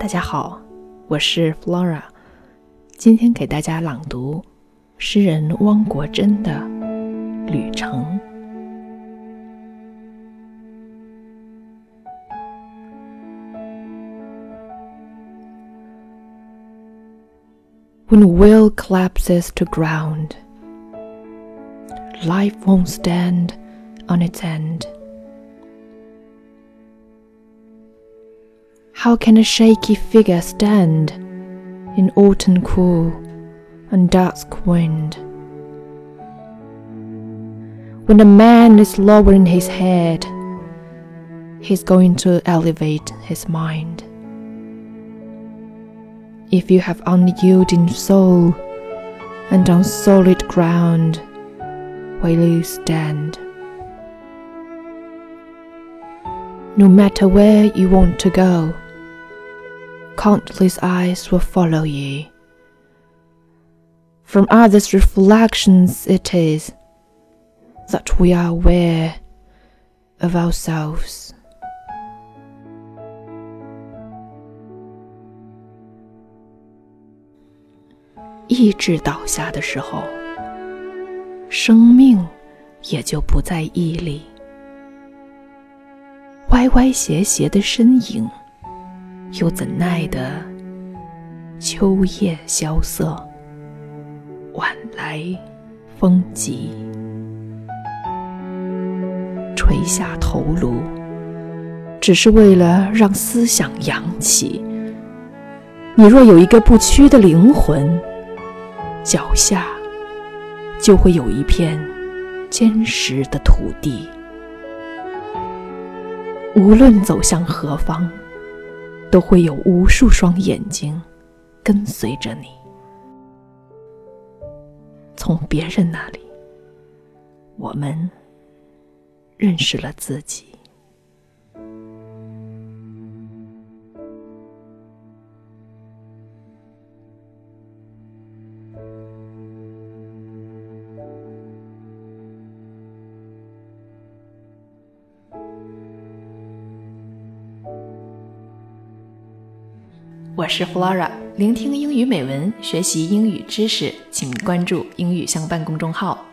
大家好，我是 Flora，今天给大家朗读诗人汪国真的《旅程》。When will collapses to ground, life won't stand on its end. How can a shaky figure stand in autumn cool and dusk wind? When a man is lowering his head, he's going to elevate his mind. If you have unyielding soul and on solid ground, will you stand? No matter where you want to go, countless eyes will follow you. From others' reflections, it is that we are aware of ourselves. 意志倒下的时候，生命也就不再屹立。歪歪斜斜的身影。 又怎奈得秋夜萧瑟，晚来风急，垂下头颅，只是为了让思想扬起。你若有一个不屈的灵魂，脚下就会有一片坚实的土地。无论走向何方。都会有无数双眼睛跟随着你。从别人那里，我们认识了自己。我是 Flora，聆听英语美文，学习英语知识，请关注“英语相伴”公众号。